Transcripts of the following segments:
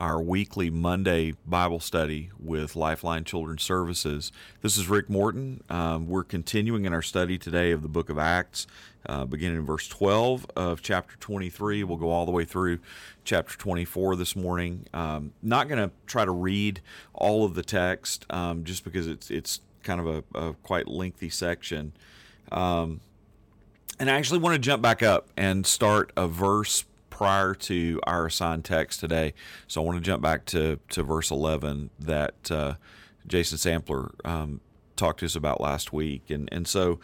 our weekly Monday Bible study with Lifeline Children's Services. This is Rick Morton. Um, we're continuing in our study today of the book of Acts, uh, beginning in verse 12 of chapter 23. We'll go all the way through chapter 24 this morning. Um, not going to try to read all of the text um, just because it's, it's kind of a, a quite lengthy section. Um, and I actually want to jump back up and start a verse prior to our assigned text today. So I want to jump back to, to verse 11 that uh, Jason Sampler um, talked to us about last week. And, and so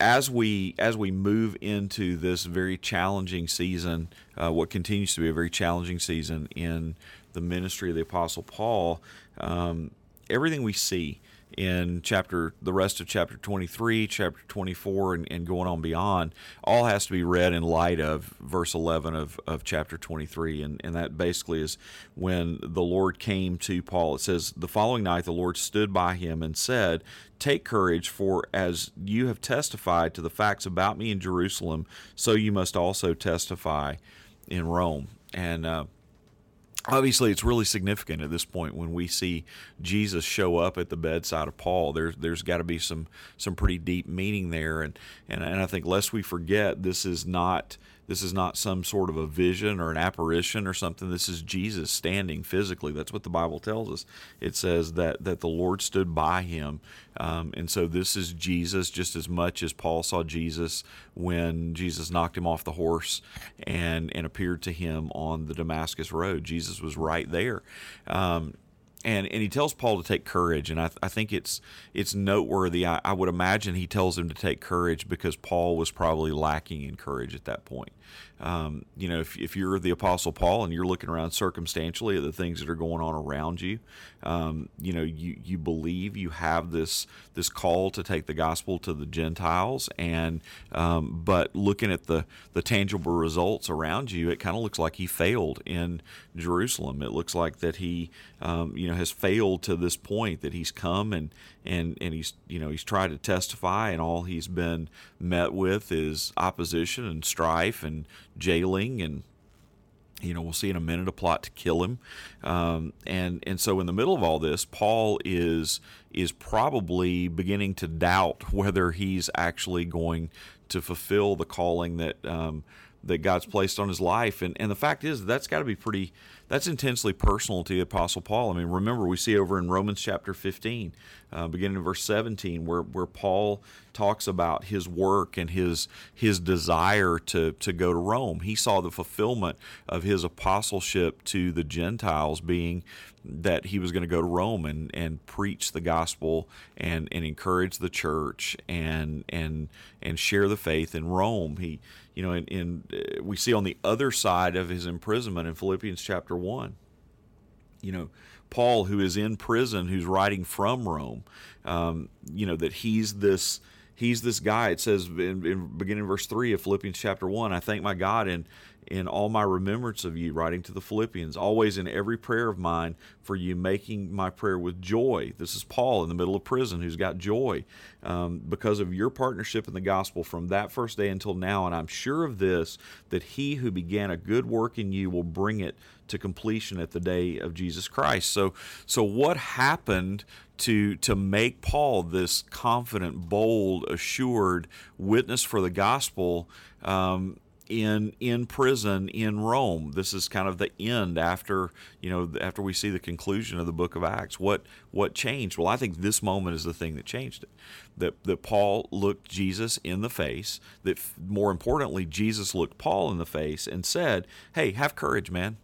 as we as we move into this very challenging season, uh, what continues to be a very challenging season in the ministry of the Apostle Paul, um, everything we see in chapter the rest of chapter 23 chapter 24 and, and, going on beyond all has to be read in light of verse 11 of, of chapter 23 and, and that basically is when the lord came to paul. It says the following night the lord stood by him and said take courage for as you have testified to the facts about me in jerusalem so you must also testify in rome and uh, obviously it's really significant at this point when we see Jesus show up at the bedside of Paul. There's there's got to be some some pretty deep meaning there. And, and and I think lest we forget this is not this is not some sort of a vision or an apparition or something. This is Jesus standing physically. That's what the Bible tells us. It says that that the Lord stood by him, um, and so this is Jesus just as much as Paul saw Jesus when Jesus knocked him off the horse and and appeared to him on the Damascus road. Jesus was right there. Um, and and he tells Paul to take courage, and I, I think it's it's noteworthy. I, I, would imagine he tells him to take courage because Paul was probably lacking in courage at that point. Um, you know, if, if you're the Apostle Paul and you're looking around circumstantially at the things that are going on around you, um, you know, you, you believe you have this this call to take the gospel to the Gentiles, and um, but looking at the the tangible results around you, it kind of looks like he failed in Jerusalem. It looks like that he, um, you know, has failed to this point that he's come and and and he's you know he's tried to testify, and all he's been met with is opposition and strife and jailing and you know we'll see in a minute a plot to kill him. Um, and and so in the middle of all this paul is is probably beginning to doubt whether he's actually going to fulfill the calling that um, that god's placed on his life and and the fact is that's got to be pretty that's intensely personal to the Apostle Paul. I mean, remember, we see over in Romans chapter 15, uh, beginning in verse 17, where, where Paul talks about his work and his his desire to, to go to Rome. He saw the fulfillment of his apostleship to the Gentiles being that he was going to go to Rome and, and preach the gospel and, and encourage the church and and and share the faith in Rome. He you know in uh, we see on the other side of his imprisonment in Philippians chapter 1. You know, Paul, who is in prison, who's writing from Rome, um, you know, that he's this he's this guy. It says in, in beginning verse three of Philippians chapter one, I thank my God in in all my remembrance of you, writing to the Philippians, always in every prayer of mine for you, making my prayer with joy. This is Paul in the middle of prison who's got joy um, because of your partnership in the gospel from that first day until now. And I'm sure of this, that he who began a good work in you will bring it to completion at the day of Jesus Christ. So, so what happened to to make Paul this confident, bold, assured witness for the gospel? Um, in in prison in Rome. This is kind of the end after you know after we see the conclusion of the book of Acts. What what changed? Well, I think this moment is the thing that changed it. That that Paul looked Jesus in the face. That more importantly, Jesus looked Paul in the face and said, "Hey, have courage, man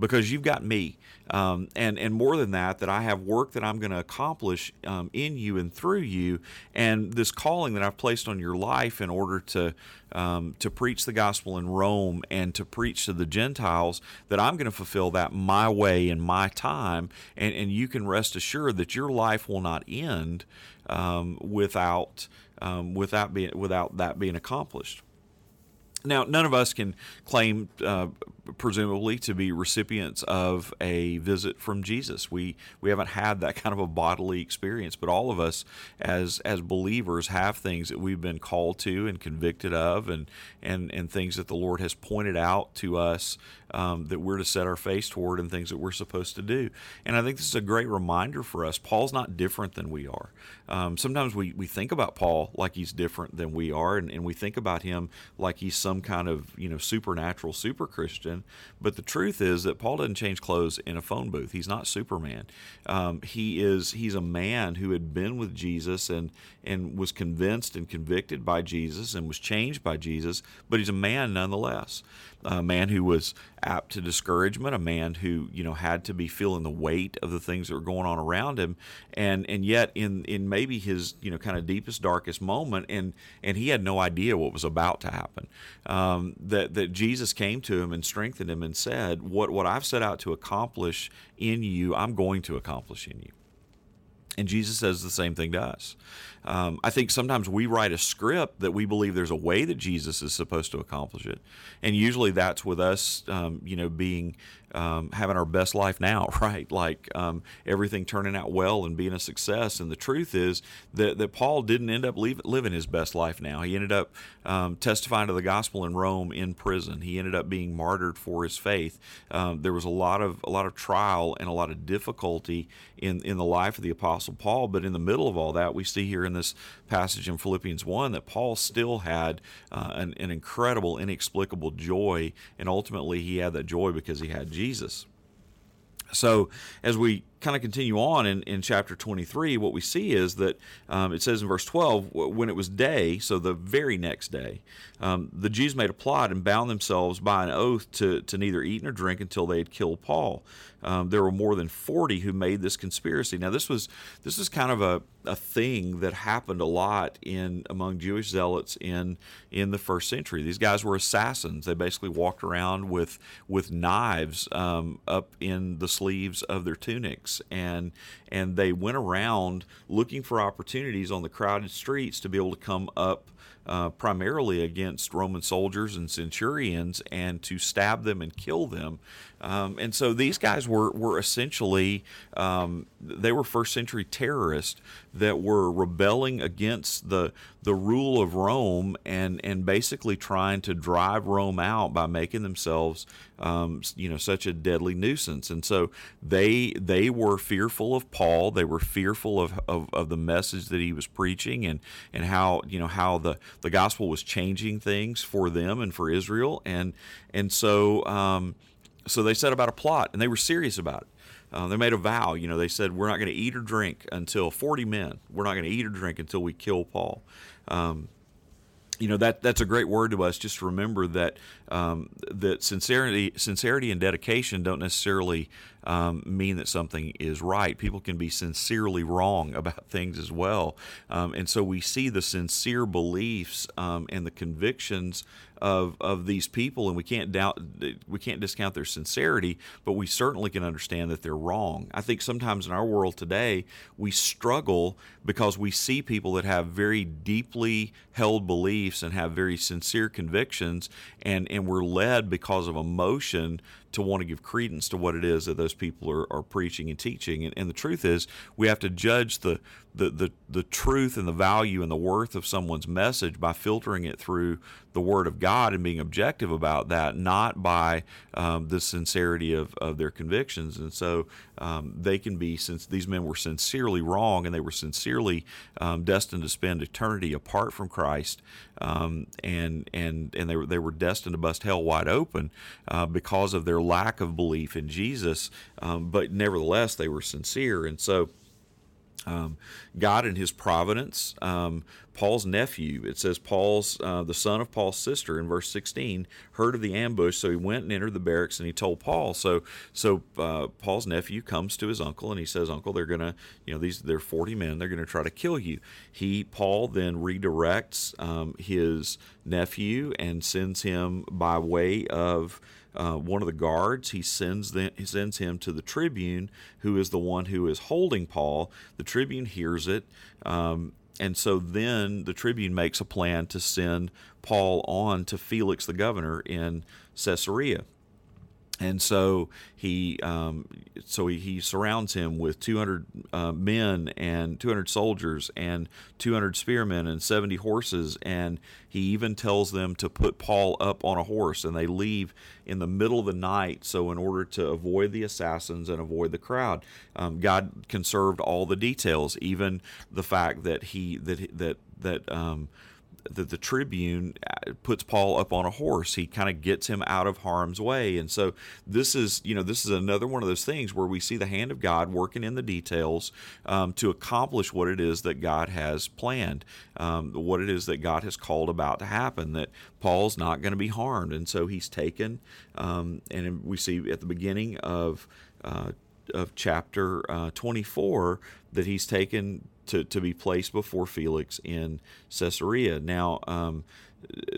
because you've got me. Um, and, and more than that, that I have work that I'm going to accomplish um, in you and through you, and this calling that I've placed on your life in order to um, to preach the gospel in Rome and to preach to the Gentiles, that I'm going to fulfill that my way in my time, and, and you can rest assured that your life will not end um, without um, without being without that being accomplished. Now, none of us can claim, uh, presumably, to be recipients of a visit from Jesus. We we haven't had that kind of a bodily experience, but all of us, as as believers, have things that we've been called to and convicted of, and and and things that the Lord has pointed out to us um, that we're to set our face toward, and things that we're supposed to do. And I think this is a great reminder for us. Paul's not different than we are. Um, sometimes we we think about Paul like he's different than we are, and, and we think about him like he's some kind of you know supernatural super Christian. But the truth is that Paul didn't change clothes in a phone booth. He's not Superman. Um, he is he's a man who had been with Jesus and and was convinced and convicted by Jesus and was changed by Jesus. But he's a man nonetheless a man who was apt to discouragement, a man who you know had to be feeling the weight of the things that were going on around him, and and yet in in maybe his you know kind of deepest darkest moment, and and he had no idea what was about to happen. Um, that that Jesus came to him and strengthened him and said, "What what I've set out to accomplish in you, I'm going to accomplish in you." And Jesus says the same thing to us. Um, I think sometimes we write a script that we believe there's a way that Jesus is supposed to accomplish it, and usually that's with us, um, you know, being um, having our best life now, right? Like um, everything turning out well and being a success. And the truth is that, that Paul didn't end up leave, living his best life now. He ended up um, testifying to the gospel in Rome in prison. He ended up being martyred for his faith. Um, there was a lot of a lot of trial and a lot of difficulty in in the life of the apostle Paul. But in the middle of all that, we see here in this passage in Philippians one that Paul still had uh, an, an incredible, inexplicable joy, and ultimately he had that joy because he had Jesus. So as we kind of continue on in, in chapter 23, what we see is that um, it says in verse 12, when it was day, so the very next day, um, the Jews made a plot and bound themselves by an oath to, to neither eat nor drink until they had killed Paul. Um, there were more than 40 who made this conspiracy. Now, this was this is kind of a, a thing that happened a lot in among Jewish zealots in in the first century. These guys were assassins. They basically walked around with with knives um, up in the sleeves of their tunics and and they went around looking for opportunities on the crowded streets to be able to come up uh, primarily against Roman soldiers and centurions and to stab them and kill them. Um, and so these guys were, were essentially, um, they were first century terrorists that were rebelling against the, the rule of Rome and, and basically trying to drive Rome out by making themselves, um, you know, such a deadly nuisance. And so they, they were fearful of Paul. They were fearful of, of, of the message that he was preaching and, and how, you know, how the, the gospel was changing things for them and for Israel, and and so um, so they set about a plot, and they were serious about it. Uh, they made a vow. You know, they said we're not going to eat or drink until forty men. We're not going to eat or drink until we kill Paul. Um, you know that that's a great word to us. Just remember that um, that sincerity, sincerity and dedication don't necessarily um, mean that something is right. People can be sincerely wrong about things as well, um, and so we see the sincere beliefs um, and the convictions of of these people, and we can't doubt we can't discount their sincerity, but we certainly can understand that they're wrong. I think sometimes in our world today we struggle because we see people that have very deeply held beliefs and have very sincere convictions, and and we're led because of emotion to want to give credence to what it is that those people are, are preaching and teaching. And, and the truth is, we have to judge the, the, the, the truth and the value and the worth of someone's message by filtering it through the Word of God and being objective about that, not by um, the sincerity of, of their convictions. And so um, they can be, since these men were sincerely wrong and they were sincerely um, destined to spend eternity apart from Christ, um, and and and they were they were destined to bust hell wide open uh, because of their lack of belief in Jesus. Um, but nevertheless, they were sincere, and so. Um, God in His providence, um, Paul's nephew, it says Paul's, uh, the son of Paul's sister in verse 16, heard of the ambush, so he went and entered the barracks and he told Paul. So, so uh, Paul's nephew comes to his uncle and he says, "Uncle, they're gonna, you know, these they're 40 men, they're gonna try to kill you." He, Paul, then redirects um, his nephew and sends him by way of uh, one of the guards. He sends the, he sends him to the tribune, who is the one who is holding Paul. The tribune hears it. Um, and so then the tribune makes a plan to send Paul on to Felix the governor in Caesarea and so he um, so he, he, surrounds him with 200 uh, men and 200 soldiers and 200 spearmen and 70 horses. And he even tells them to put Paul up on a horse and they leave in the middle of the night. So in order to avoid the assassins and avoid the crowd um, God conserved all the details even the fact that he that that that um, the, the Tribune uh, puts Paul up on a horse. He kind of gets him out of harm's way. And so this is, you know, this is another one of those things where we see the hand of God working in the details um, to accomplish what it is that God has planned, um, what it is that God has called about to happen, that Paul's not going to be harmed. And so he's taken, um, and we see at the beginning of uh, of chapter uh, 24 that he's taken to, to be placed before Felix in Caesarea. Now, um,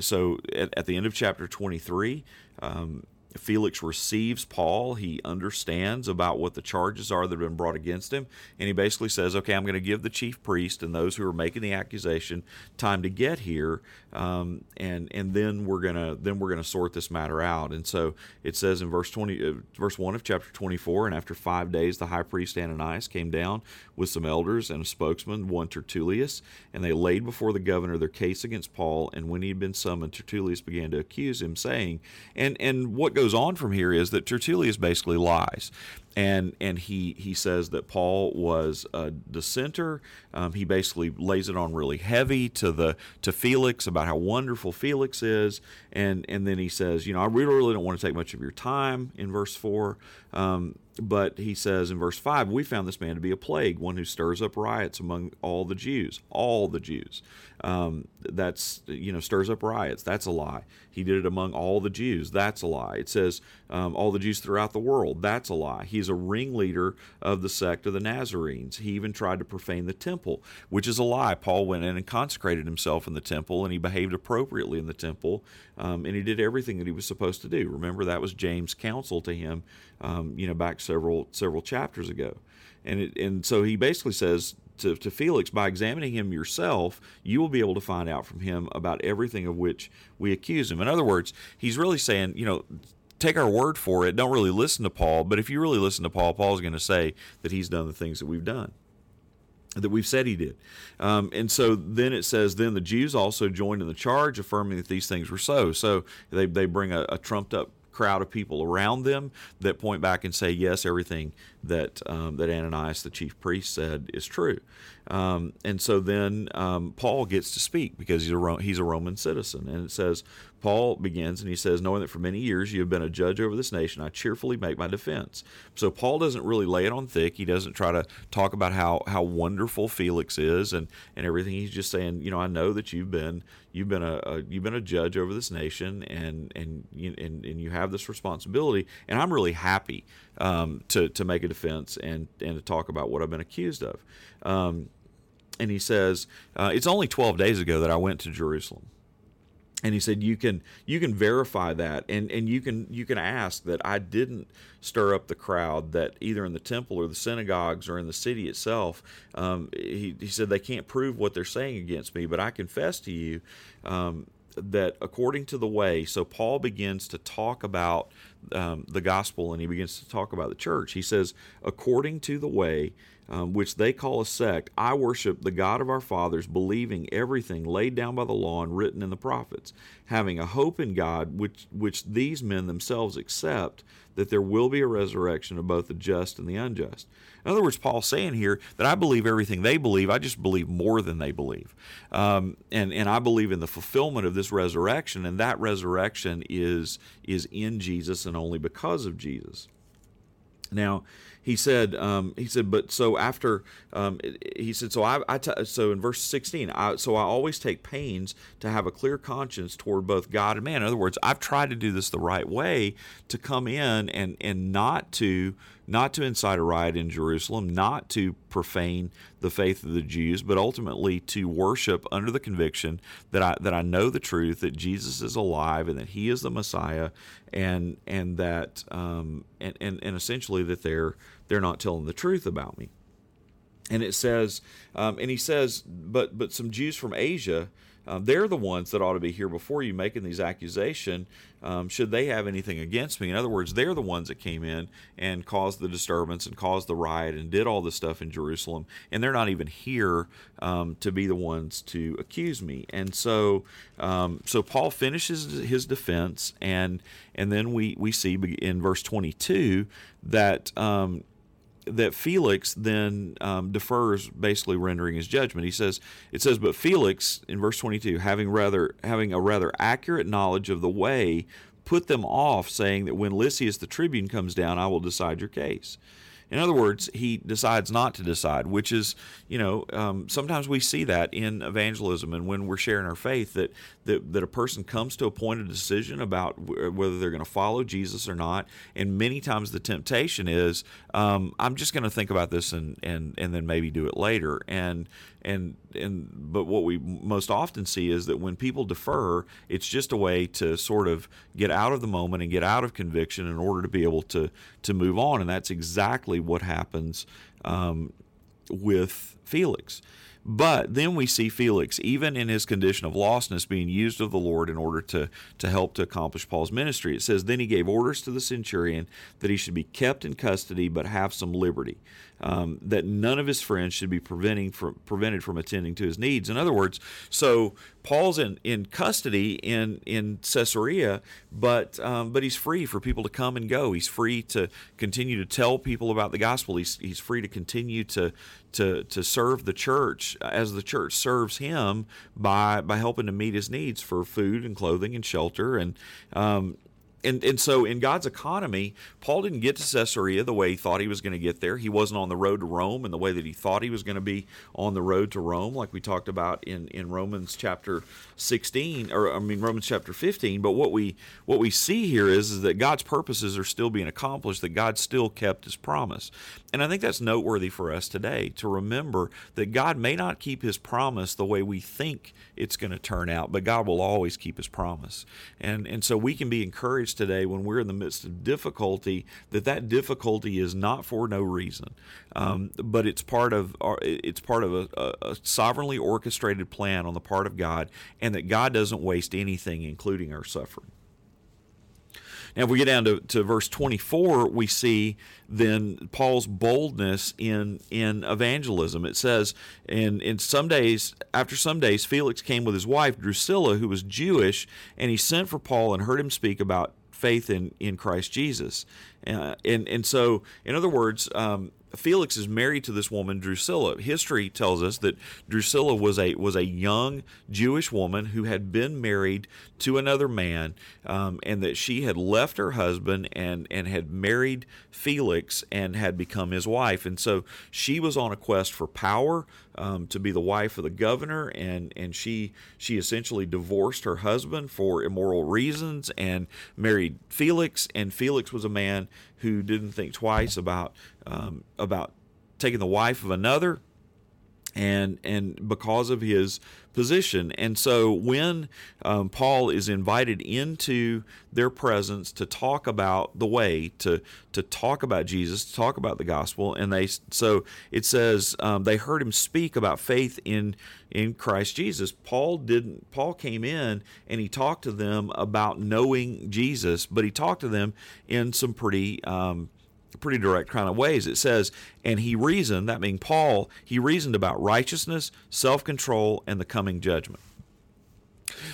so at, at, the end of chapter 23, um, Felix receives Paul. He understands about what the charges are that have been brought against him, and he basically says, "Okay, I'm going to give the chief priest and those who are making the accusation time to get here, um, and and then we're gonna then we're gonna sort this matter out." And so it says in verse twenty, uh, verse one of chapter 24, and after five days, the high priest Ananias came down with some elders and a spokesman, one Tertullus, and they laid before the governor their case against Paul. And when he had been summoned, Tertullus began to accuse him, saying, "And and what goes on from here is that Tertullus basically lies and and he he says that Paul was a dissenter. Um, he basically lays it on really heavy to the to Felix about how wonderful Felix is, and and then he says, you know, I really really don't want to take much of your time in verse four, um, but he says in verse five, we found this man to be a plague, one who stirs up riots among all the Jews, all the Jews. Um, that's you know stirs up riots. That's a lie. He did it among all the Jews. That's a lie. It says um, all the Jews throughout the world. That's a lie. He's a ringleader of the sect of the Nazarenes. He even tried to profane the temple, which is a lie. Paul went in and consecrated himself in the temple, and he behaved appropriately in the temple, um, and he did everything that he was supposed to do. Remember that was James' counsel to him, um, you know, back several several chapters ago, and it, and so he basically says to, to Felix, by examining him yourself, you will be able to find out from him about everything of which we accuse him. In other words, he's really saying, you know, take our word for it. Don't really listen to Paul. But if you really listen to Paul, Paul's going to say that he's done the things that we've done that we've said he did. Um, and so then it says, then the Jews also joined in the charge, affirming that these things were so. So they, they bring a, a trumped up crowd of people around them that point back and say, yes, everything that um, that Ananias, the chief priest, said is true. Um, and so then um, Paul gets to speak because he's a, he's a Roman citizen. And it says, Paul begins and he says, Knowing that for many years you have been a judge over this nation, I cheerfully make my defense. So Paul doesn't really lay it on thick. He doesn't try to talk about how, how wonderful Felix is and, and everything. He's just saying, you know, I know that you've been you've been a, a you've been a judge over this nation and and you and, and you have this responsibility. And I'm really happy um, to to make a defense and and to talk about what I've been accused of. Um, and he says, uh, It's only 12 days ago that I went to Jerusalem. And he said, "You can you can verify that, and, and you can you can ask that I didn't stir up the crowd that either in the temple or the synagogues or in the city itself. Um, he, he said they can't prove what they're saying against me, but I confess to you um, that according to the way, so Paul begins to talk about um, the gospel and he begins to talk about the church. He says, according to the way, um, which they call a sect, I worship the God of our fathers, believing everything laid down by the law and written in the prophets, having a hope in God, which, which these men themselves accept, that there will be a resurrection of both the just and the unjust. In other words, Paul's saying here that I believe everything they believe, I just believe more than they believe. Um, and, and I believe in the fulfillment of this resurrection, and that resurrection is, is in Jesus and only because of Jesus. Now, he said, um, he said, but so after, um, he said, so I, I t- so in verse 16, I, so I always take pains to have a clear conscience toward both God and man. In other words, I've tried to do this the right way to come in and, and not to, not to incite a riot in Jerusalem, not to profane the faith of the Jews, but ultimately to worship under the conviction that I that I know the truth, that Jesus is alive, and that He is the Messiah, and and that um, and, and and essentially that they're they're not telling the truth about me. And it says, um, and he says, but but some Jews from Asia um, they're the ones that ought to be here before you making these accusations. Um, should they have anything against me? In other words, they're the ones that came in and caused the disturbance and caused the riot and did all this stuff in Jerusalem, and they're not even here um, to be the ones to accuse me. And so, um, so Paul finishes his defense, and and then we we see in verse 22 that um, that Felix then um, defers, basically rendering his judgment. He says, "It says, but Felix in verse 22, having rather having a rather accurate knowledge of the way, put them off, saying that when Lysias the tribune comes down, I will decide your case." In other words, he decides not to decide, which is, you know, um, sometimes we see that in evangelism and when we're sharing our faith that, that, that a person comes to a point of decision about whether they're going to follow Jesus or not. And many times the temptation is, um, I'm just going to think about this and, and, and then maybe do it later. And, and and but what we most often see is that when people defer it's just a way to sort of get out of the moment and get out of conviction in order to be able to to move on. And that's exactly what happens um, with felix. But then we see Felix, even in his condition of lostness, being used of the Lord in order to, to help to accomplish Paul's ministry. It says, Then he gave orders to the centurion that he should be kept in custody but have some liberty, um, that none of his friends should be preventing from, prevented from attending to his needs. In other words, so Paul's in, in custody in, in Caesarea, but, um, but he's free for people to come and go. He's free to continue to tell people about the gospel. He's, he's free to continue to, to, to serve the church as the church serves him by, by helping to meet his needs for food and clothing and shelter. And, um, and and so in God's economy, Paul didn't get to Caesarea the way he thought he was going to get there. He wasn't on the road to Rome in the way that he thought he was going to be on the road to Rome, like we talked about in, in Romans chapter 16, or I mean Romans chapter 15. But what we what we see here is, is that God's purposes are still being accomplished, that God still kept his promise. And I think that's noteworthy for us today to remember that God may not keep his promise the way we think it's going to turn out, but God will always keep his promise. And and so we can be encouraged today when we're in the midst of difficulty that that difficulty is not for no reason, um, but it's part of our, it's part of a, a sovereignly orchestrated plan on the part of God, and that God doesn't waste anything, including our suffering. Now, if we get down to, to verse 24, we see then Paul's boldness in in evangelism. It says, in, in some days, after some days, Felix came with his wife, Drusilla, who was Jewish, and he sent for Paul and heard him speak about faith in, in Christ Jesus. Uh, and, and so, in other words, um, Felix is married to this woman Drusilla. History tells us that Drusilla was a was a young Jewish woman who had been married to another man, um, and that she had left her husband and and had married Felix and had become his wife. And so she was on a quest for power um, to be the wife of the governor, and and she she essentially divorced her husband for immoral reasons and married Felix. And Felix was a man who didn't think twice about um, about taking the wife of another. And and because of his position. And so when um, paul is invited into their presence to talk about the way to to talk about jesus to talk about the gospel and they so it says um, they heard him speak about faith in in christ jesus. Paul didn't paul came in and he talked to them about knowing jesus but he talked to them in some pretty um, pretty direct kind of ways. It says, and he reasoned, that means Paul, he reasoned about righteousness, self control, and the coming judgment.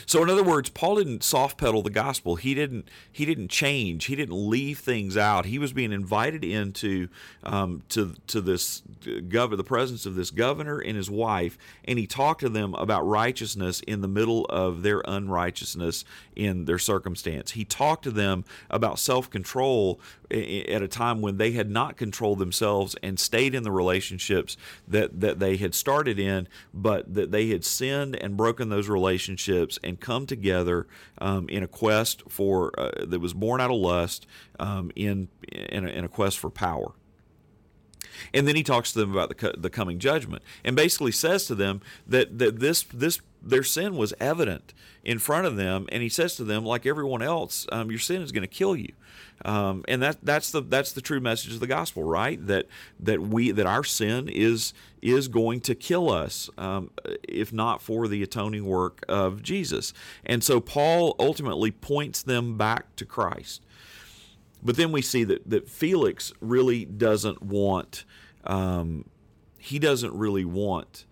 So in other words, Paul didn't soft pedal the gospel. He didn't he didn't change. He didn't leave things out. He was being invited into um, to to this gov- the presence of this governor and his wife, and he talked to them about righteousness in the middle of their unrighteousness in their circumstance. He talked to them about self control at a time when they had not controlled themselves and stayed in the relationships that that they had started in, but that they had sinned and broken those relationships and come together um, in a quest for uh, that was born out of lust um, in in a, in a, quest for power. And then he talks to them about the, the coming judgment and basically says to them that, that this, this their sin was evident in front of them, and he says to them, like everyone else, um, your sin is going to kill you. Um, and that that's the that's the true message of the gospel, right? That that we that our sin is is going to kill us um, if not for the atoning work of Jesus. And so Paul ultimately points them back to Christ. But then we see that that Felix really doesn't want um, he doesn't really want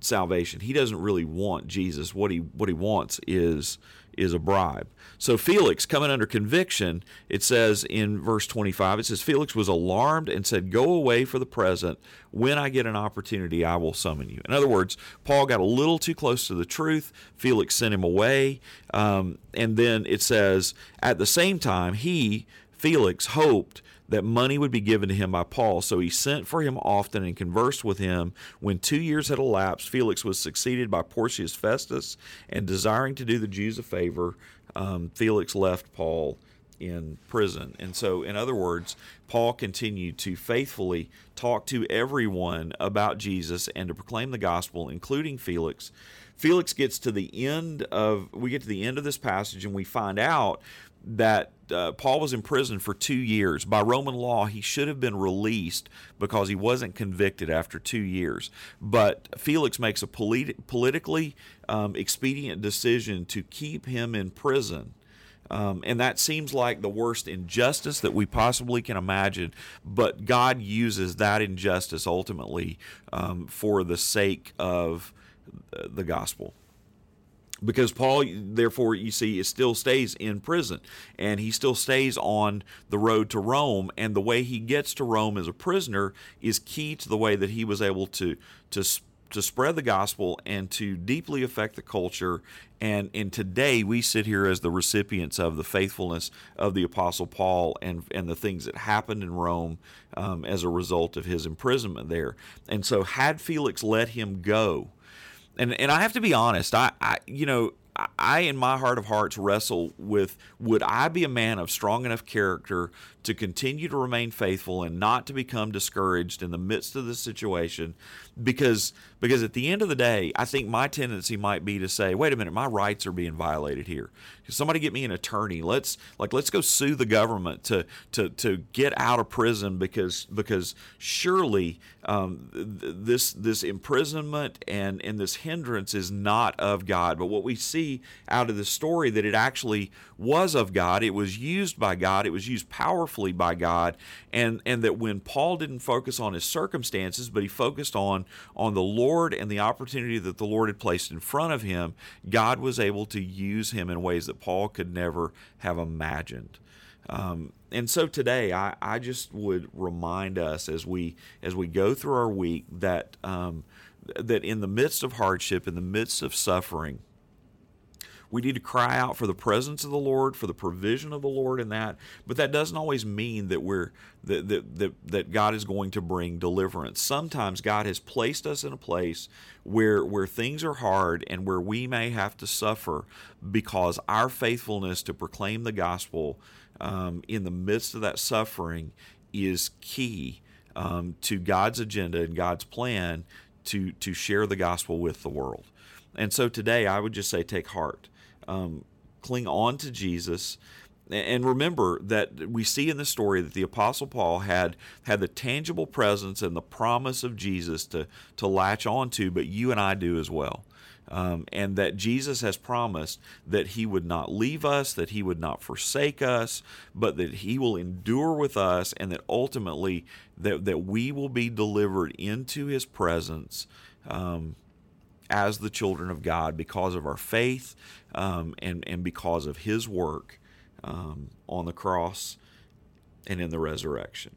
salvation. He doesn't really want Jesus. What he what he wants is is a bribe. So Felix, coming under conviction, it says in verse 25, it says, Felix was alarmed and said, Go away for the present. When I get an opportunity, I will summon you. In other words, Paul got a little too close to the truth. Felix sent him away. Um, and then it says, At the same time, he, Felix, hoped that money would be given to him by Paul. So he sent for him often and conversed with him. When two years had elapsed, Felix was succeeded by Porcius Festus, and desiring to do the Jews a favor, um, Felix left Paul in prison. And so, in other words, Paul continued to faithfully talk to everyone about Jesus and to proclaim the gospel, including Felix. Felix gets to the end of, we get to the end of this passage and we find out that uh, Paul was in prison for two years. By Roman law, he should have been released because he wasn't convicted after two years. But Felix makes a polit- politically um, expedient decision to keep him in prison. Um, and that seems like the worst injustice that we possibly can imagine. But God uses that injustice ultimately um, for the sake of the gospel because Paul, therefore, you see, it still stays in prison and he still stays on the road to Rome. And the way he gets to Rome as a prisoner is key to the way that he was able to to to spread the gospel and to deeply affect the culture. And and today we sit here as the recipients of the faithfulness of the Apostle Paul and and the things that happened in Rome um, as a result of his imprisonment there. And so, had Felix let him go and and I have to be honest. I, I you know I, in my heart of hearts, wrestle with would I be a man of strong enough character to continue to remain faithful and not to become discouraged in the midst of the situation? Because because at the end of the day, I think my tendency might be to say, wait a minute, my rights are being violated here. Can Somebody get me an attorney. Let's like let's go sue the government to to to get out of prison because because surely um, th- this this imprisonment and and this hindrance is not of God. But what we see out of the story that it actually was of God. It was used by God. It was used powerfully by God, and and that when Paul didn't focus on his circumstances, but he focused on on the Lord Lord and the opportunity that the Lord had placed in front of him, God was able to use him in ways that Paul could never have imagined. Um, and so today, I, I just would remind us as we as we go through our week that um, that in the midst of hardship, in the midst of suffering, we need to cry out for the presence of the Lord, for the provision of the Lord in that. But that doesn't always mean that we're that that that, that God is going to bring deliverance. Sometimes God has placed us in a place where where things are hard and where we may have to suffer because our faithfulness to proclaim the gospel um, in the midst of that suffering is key um, to God's agenda and God's plan to to share the gospel with the world. And so today, I would just say, take heart um, cling on to Jesus. And remember that we see in the story that the Apostle Paul had had the tangible presence and the promise of Jesus to, to latch on to, but you and I do as well. Um, and that Jesus has promised that he would not leave us, that he would not forsake us, but that he will endure with us, and that ultimately that, that we will be delivered into his presence um, as the children of God because of our faith um, and, and because of his work um, on the cross and in the resurrection.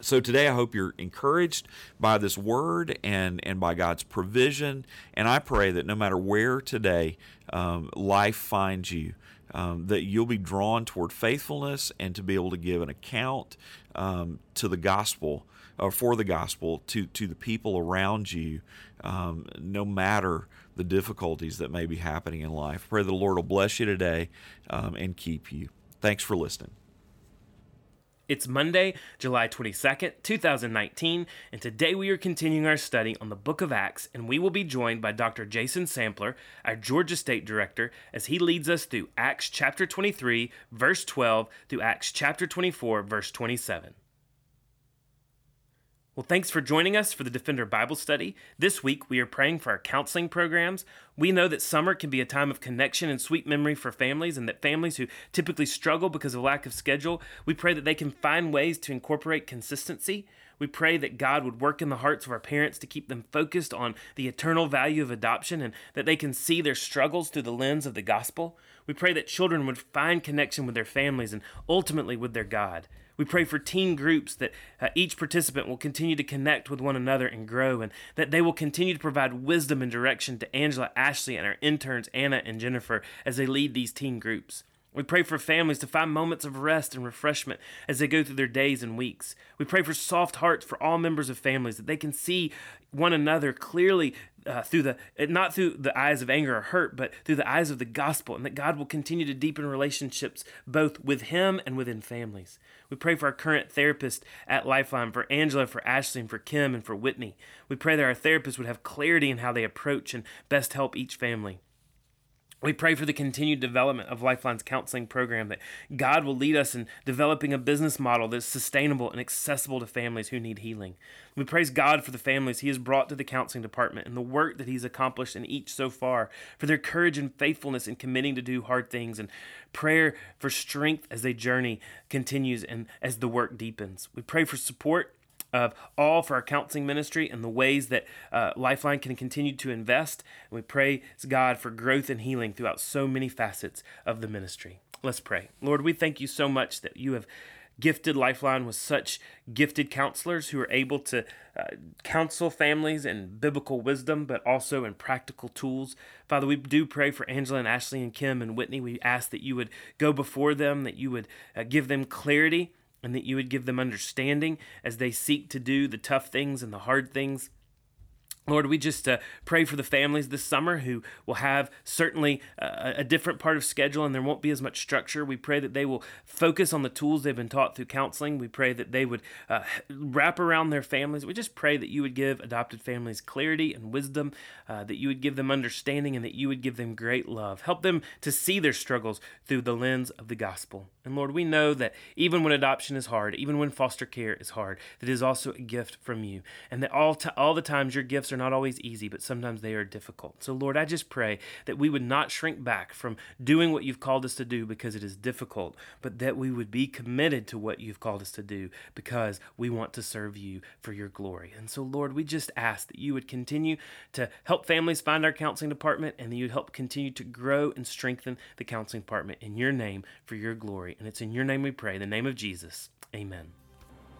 So today I hope you're encouraged by this word and, and by God's provision. And I pray that no matter where today um, life finds you, um, that you'll be drawn toward faithfulness and to be able to give an account um, to the gospel or for the gospel to, to the people around you, um, no matter the difficulties that may be happening in life. Pray the Lord will bless you today um, and keep you. Thanks for listening. It's Monday, July 22nd, 2019, and today we are continuing our study on the book of Acts, and we will be joined by Dr. Jason Sampler, our Georgia State Director, as he leads us through Acts chapter 23, verse 12, through Acts chapter 24, verse 27. Well, thanks for joining us for the Defender Bible Study. This week we are praying for our counseling programs. We know that summer can be a time of connection and sweet memory for families, and that families who typically struggle because of lack of schedule, we pray that they can find ways to incorporate consistency. We pray that God would work in the hearts of our parents to keep them focused on the eternal value of adoption and that they can see their struggles through the lens of the gospel. We pray that children would find connection with their families and ultimately with their God. We pray for teen groups that uh, each participant will continue to connect with one another and grow, and that they will continue to provide wisdom and direction to Angela, Ashley, and our interns, Anna and Jennifer, as they lead these teen groups. We pray for families to find moments of rest and refreshment as they go through their days and weeks. We pray for soft hearts for all members of families that they can see one another clearly uh, through the not through the eyes of anger or hurt, but through the eyes of the gospel, and that God will continue to deepen relationships both with Him and within families. We pray for our current therapist at Lifeline, for Angela, for Ashley, and for Kim, and for Whitney. We pray that our therapists would have clarity in how they approach and best help each family. We pray for the continued development of Lifeline's counseling program, that God will lead us in developing a business model that's sustainable and accessible to families who need healing. We praise God for the families He has brought to the counseling department and the work that He's accomplished in each so far, for their courage and faithfulness in committing to do hard things, and prayer for strength as they journey continues and as the work deepens. We pray for support of all for our counseling ministry and the ways that uh, Lifeline can continue to invest. And we pray God for growth and healing throughout so many facets of the ministry. Let's pray. Lord, we thank you so much that you have gifted Lifeline with such gifted counselors who are able to uh, counsel families in biblical wisdom, but also in practical tools. Father, we do pray for Angela and Ashley and Kim and Whitney. We ask that you would go before them, that you would uh, give them clarity and that you would give them understanding as they seek to do the tough things and the hard things. Lord, we just uh, pray for the families this summer who will have certainly a different part of schedule and there won't be as much structure. We pray that they will focus on the tools they've been taught through counseling. We pray that they would uh, wrap around their families. We just pray that you would give adopted families clarity and wisdom, uh, that you would give them understanding, and that you would give them great love. Help them to see their struggles through the lens of the gospel. And Lord, we know that even when adoption is hard, even when foster care is hard, that is also a gift from you, and that all, t- all the times your gifts are not always easy, but sometimes they are difficult. So, Lord, I just pray that we would not shrink back from doing what you've called us to do because it is difficult, but that we would be committed to what you've called us to do because we want to serve you for your glory. And so, Lord, we just ask that you would continue to help families find our counseling department and that you'd help continue to grow and strengthen the counseling department in your name for your glory. And it's in your name we pray, the name of Jesus. Amen.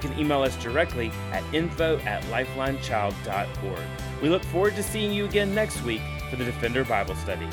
You can email us directly at info at lifelinechild.org. We look forward to seeing you again next week for the Defender Bible Study.